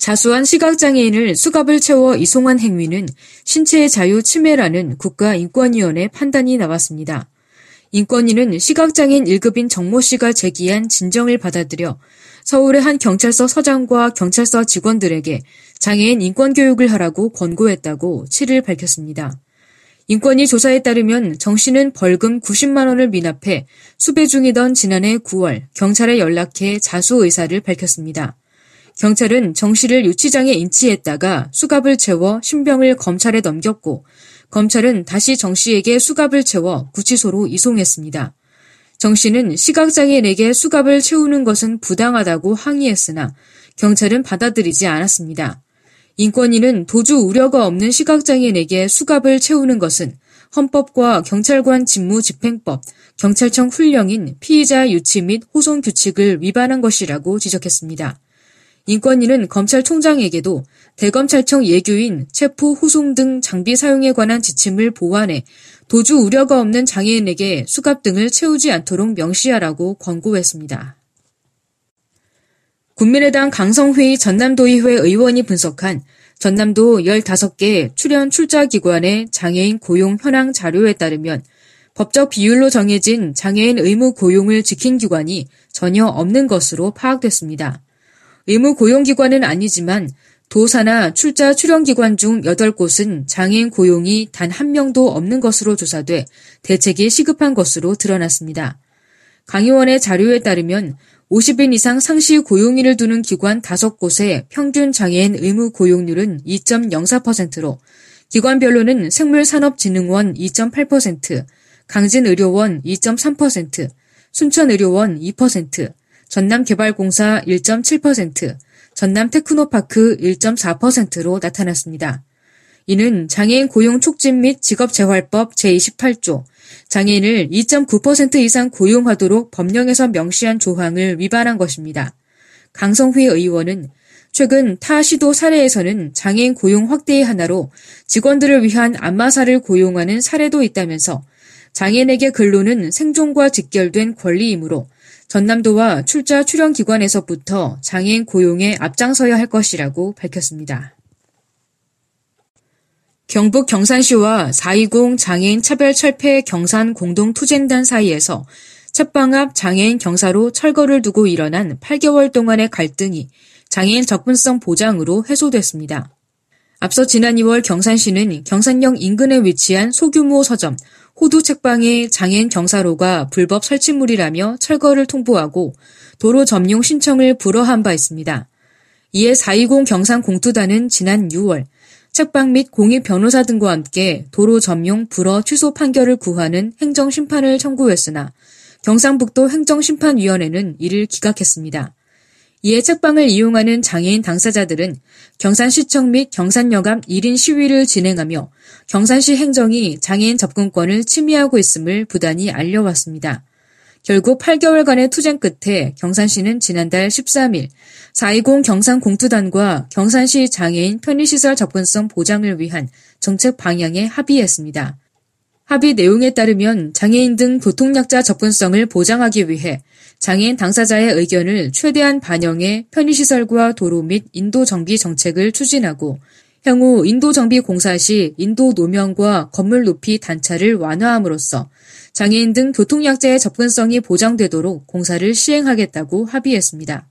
자수한 시각장애인을 수갑을 채워 이송한 행위는 신체의 자유 침해라는 국가인권위원회 판단이 나왔습니다. 인권위는 시각장애인 1급인 정모 씨가 제기한 진정을 받아들여 서울의 한 경찰서 서장과 경찰서 직원들에게 장애인 인권교육을 하라고 권고했다고 7일 밝혔습니다. 인권위 조사에 따르면 정 씨는 벌금 90만 원을 미납해 수배 중이던 지난해 9월 경찰에 연락해 자수 의사를 밝혔습니다. 경찰은 정 씨를 유치장에 인치했다가 수갑을 채워 신병을 검찰에 넘겼고 검찰은 다시 정 씨에게 수갑을 채워 구치소로 이송했습니다. 정 씨는 시각장애인에게 수갑을 채우는 것은 부당하다고 항의했으나 경찰은 받아들이지 않았습니다. 인권위는 도주 우려가 없는 시각장애인에게 수갑을 채우는 것은 헌법과 경찰관 직무 집행법, 경찰청 훈령인 피의자 유치 및 호송 규칙을 위반한 것이라고 지적했습니다. 인권위는 검찰총장에게도 대검찰청 예규인 체포, 호송 등 장비 사용에 관한 지침을 보완해 도주 우려가 없는 장애인에게 수갑 등을 채우지 않도록 명시하라고 권고했습니다. 국민의당 강성회의 전남도의회 의원이 분석한 전남도 15개 출연 출자 기관의 장애인 고용 현황 자료에 따르면 법적 비율로 정해진 장애인 의무 고용을 지킨 기관이 전혀 없는 것으로 파악됐습니다. 의무 고용기관은 아니지만 도사나 출자 출연기관 중 8곳은 장애인 고용이 단 한 명도 없는 것으로 조사돼 대책이 시급한 것으로 드러났습니다. 강 의원의 자료에 따르면 50인 이상 상시 고용인을 두는 기관 5곳의 평균 장애인 의무 고용률은 2.04%로 기관별로는 생물산업진흥원 2.8%, 강진의료원 2.3%, 순천의료원 2%, 전남개발공사 1.7%, 전남테크노파크 1.4%로 나타났습니다. 이는 장애인 고용 촉진 및 직업재활법 제28조, 장애인을 2.9% 이상 고용하도록 법령에서 명시한 조항을 위반한 것입니다. 강성휘 의원은 최근 타 시도 사례에서는 장애인 고용 확대의 하나로 직원들을 위한 안마사를 고용하는 사례도 있다면서 장애인에게 근로는 생존과 직결된 권리이므로 전남도와 출자 출연 기관에서부터 장애인 고용에 앞장서야 할 것이라고 밝혔습니다. 경북 경산시와 420 장애인 차별 철폐 경산 공동 투쟁단 사이에서 책방 앞 장애인 경사로 철거를 두고 일어난 8개월 동안의 갈등이 장애인 접근성 보장으로 해소됐습니다. 앞서 지난 2월 경산시는 경산역 인근에 위치한 소규모 서점 호두 책방의 장애인 경사로가 불법 설치물이라며 철거를 통보하고 도로 점용 신청을 불허한 바 있습니다. 이에 420 경산 공투단은 지난 6월 책방 및 공익 변호사 등과 함께 도로 점용 불허 취소 판결을 구하는 행정 심판을 청구했으나 경상북도 행정심판위원회는 이를 기각했습니다. 이에 책방을 이용하는 장애인 당사자들은 경산시청 및 경산역 앞 1인 시위를 진행하며 경산시 행정이 장애인 접근권을 침해하고 있음을 부단히 알려왔습니다. 결국 8개월간의 투쟁 끝에 경산시는 지난달 13일 420 경산공투단과 경산시 장애인 편의시설 접근성 보장을 위한 정책 방향에 합의했습니다. 합의 내용에 따르면 장애인 등 교통약자 접근성을 보장하기 위해 장애인 당사자의 의견을 최대한 반영해 편의시설과 도로 및 인도 정비 정책을 추진하고 향후 인도 정비 공사 시 인도 노면과 건물 높이 단차를 완화함으로써 장애인 등 교통약자의 접근성이 보장되도록 공사를 시행하겠다고 합의했습니다.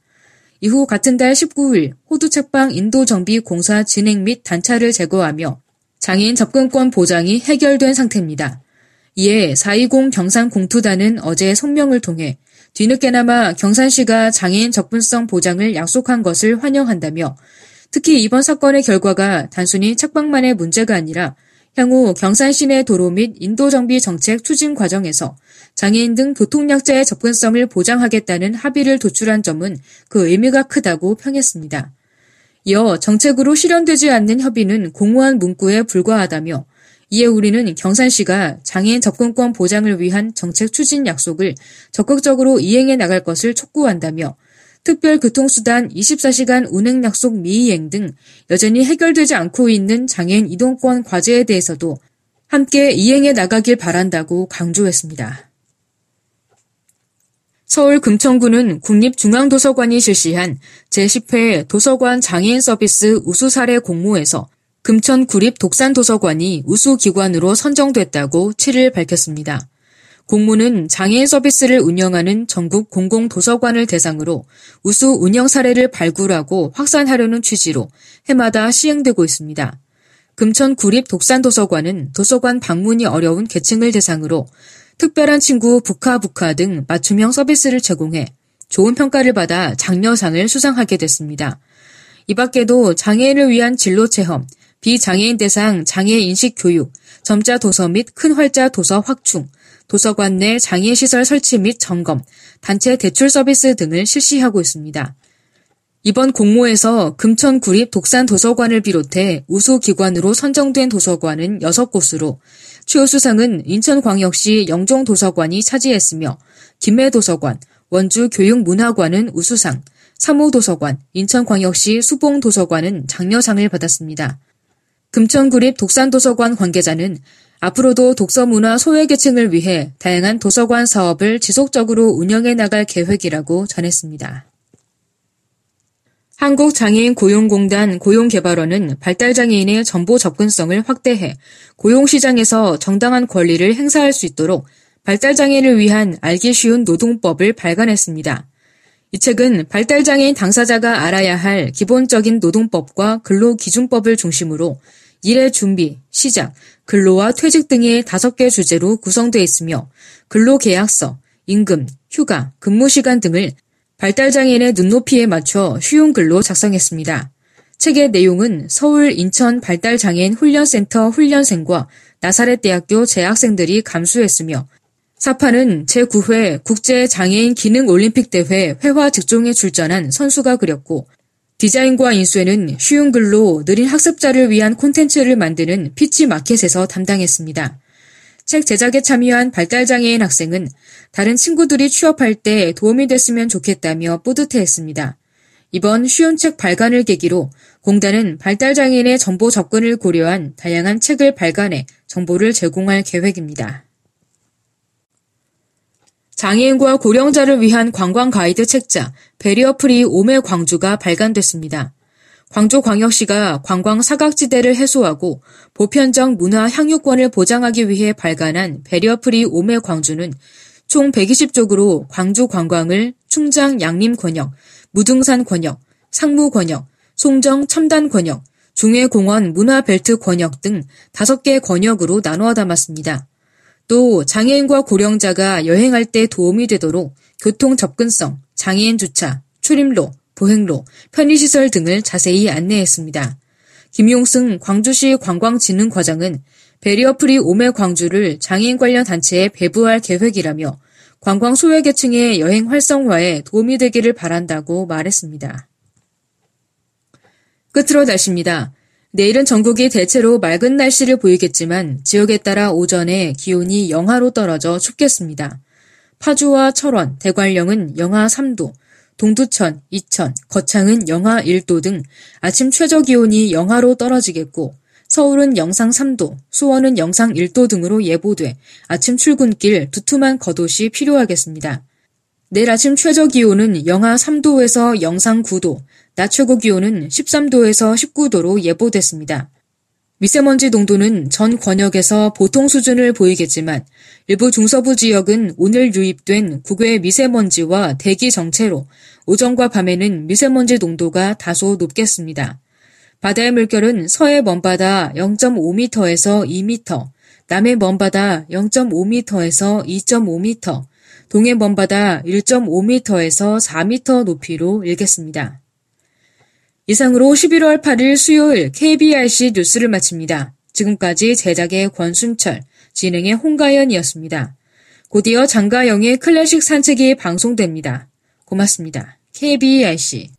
이후 같은 달 19일 호두 책방 인도 정비 공사 진행 및 단차를 제거하며 장애인 접근권 보장이 해결된 상태입니다. 이에 420 경산 공투단은 어제 성명을 통해 뒤늦게나마 경산시가 장애인 접근성 보장을 약속한 것을 환영한다며 특히 이번 사건의 결과가 단순히 책방만의 문제가 아니라 향후 경산시 내 도로 및 인도 정비 정책 추진 과정에서 장애인 등 교통약자의 접근성을 보장하겠다는 합의를 도출한 점은 그 의미가 크다고 평했습니다. 이어 정책으로 실현되지 않는 협의는 공허한 문구에 불과하다며 이에 우리는 경산시가 장애인 접근권 보장을 위한 정책 추진 약속을 적극적으로 이행해 나갈 것을 촉구한다며 특별 교통수단 24시간 운행 약속 미이행 등 여전히 해결되지 않고 있는 장애인 이동권 과제에 대해서도 함께 이행해 나가길 바란다고 강조했습니다. 서울 금천구는 국립중앙도서관이 실시한 제10회 도서관 장애인 서비스 우수 사례 공모에서 금천 구립 독산도서관이 우수기관으로 선정됐다고 7일 밝혔습니다. 공모는 장애인 서비스를 운영하는 전국 공공도서관을 대상으로 우수 운영 사례를 발굴하고 확산하려는 취지로 해마다 시행되고 있습니다. 금천 구립 독산도서관은 도서관 방문이 어려운 계층을 대상으로 특별한 친구 부카부카 등 맞춤형 서비스를 제공해 좋은 평가를 받아 장려상을 수상하게 됐습니다. 이 밖에도 장애인을 위한 진로 체험, 비장애인 대상 장애 인식 교육, 점자 도서 및 큰 활자 도서 확충, 도서관 내 장애 시설 설치 및 점검, 단체 대출 서비스 등을 실시하고 있습니다. 이번 공모에서 금천 구립 독산 도서관을 비롯해 우수 기관으로 선정된 도서관은 6곳으로 최우 수상은 인천광역시 영종 도서관이 차지했으며 김해 도서관, 원주 교육문화관은 우수상, 3호도서관, 인천광역시 수봉 도서관은 장려상을 받았습니다. 금천구립 독산도서관 관계자는 앞으로도 독서 문화 소외 계층을 위해 다양한 도서관 사업을 지속적으로 운영해 나갈 계획이라고 전했습니다. 한국장애인 고용공단 고용개발원은 발달장애인의 정보 접근성을 확대해 고용시장에서 정당한 권리를 행사할 수 있도록 발달장애인을 위한 알기 쉬운 노동법을 발간했습니다. 이 책은 발달장애인 당사자가 알아야 할 기본적인 노동법과 근로기준법을 중심으로 일의 준비, 시작, 근로와 퇴직 등의 다섯 개 주제로 구성되어 있으며 근로계약서, 임금, 휴가, 근무시간 등을 발달장애인의 눈높이에 맞춰 쉬운 글로 작성했습니다. 책의 내용은 서울 인천 발달장애인 훈련센터 훈련생과 나사렛 대학교 재학생들이 감수했으며 사파는 제9회 국제장애인 기능올림픽대회 회화 직종에 출전한 선수가 그렸고 디자인과 인쇄는 쉬운 글로 느린 학습자를 위한 콘텐츠를 만드는 피치 마켓에서 담당했습니다. 책 제작에 참여한 발달장애인 학생은 다른 친구들이 취업할 때 도움이 됐으면 좋겠다며 뿌듯해했습니다. 이번 쉬운 책 발간을 계기로 공단은 발달장애인의 정보 접근을 고려한 다양한 책을 발간해 정보를 제공할 계획입니다. 장애인과 고령자를 위한 관광 가이드 책자 barrier free 오메 광주가 발간됐습니다. 광주광역시가 관광 사각지대를 해소하고 보편적 문화 향유권을 보장하기 위해 발간한 barrier free 오메 광주는 총 120쪽으로 광주 관광을 충장 양림 권역, 무등산 권역, 상무 권역, 송정 첨단 권역, 중해공원 문화벨트 권역 등 5개 권역으로 나누어 담았습니다. 또 장애인과 고령자가 여행할 때 도움이 되도록 교통 접근성, 장애인 주차, 출입로, 보행로, 편의시설 등을 자세히 안내했습니다. 김용승 광주시 관광진흥과장은 베리어프리 오메 광주를 장애인 관련 단체에 배부할 계획이라며 관광 소외계층의 여행 활성화에 도움이 되기를 바란다고 말했습니다. 끝으로 날씨입니다. 내일은 전국이 대체로 맑은 날씨를 보이겠지만 지역에 따라 오전에 기온이 영하로 떨어져 춥겠습니다. 파주와 철원, 대관령은 영하 3도, 동두천, 이천, 거창은 영하 1도 등 아침 최저 기온이 영하로 떨어지겠고 서울은 영상 3도, 수원은 영상 1도 등으로 예보돼 아침 출근길 두툼한 겉옷이 필요하겠습니다. 내일 아침 최저 기온은 영하 3도에서 영상 9도, 낮 최고 기온은 13도에서 19도로 예보됐습니다. 미세먼지 농도는 전 권역에서 보통 수준을 보이겠지만 일부 중서부 지역은 오늘 유입된 국외 미세먼지와 대기 정체로 오전과 밤에는 미세먼지 농도가 다소 높겠습니다. 바다의 물결은 서해 먼바다 0.5m에서 2m, 남해 먼바다 0.5m에서 2.5m, 동해 먼바다 1.5m에서 4m 높이로 일겠습니다. 이상으로 11월 8일 수요일 KBRC 뉴스를 마칩니다. 지금까지 제작의 권순철, 진행의 홍가연이었습니다. 곧이어 장가영의 클래식 산책이 방송됩니다. 고맙습니다. KBRC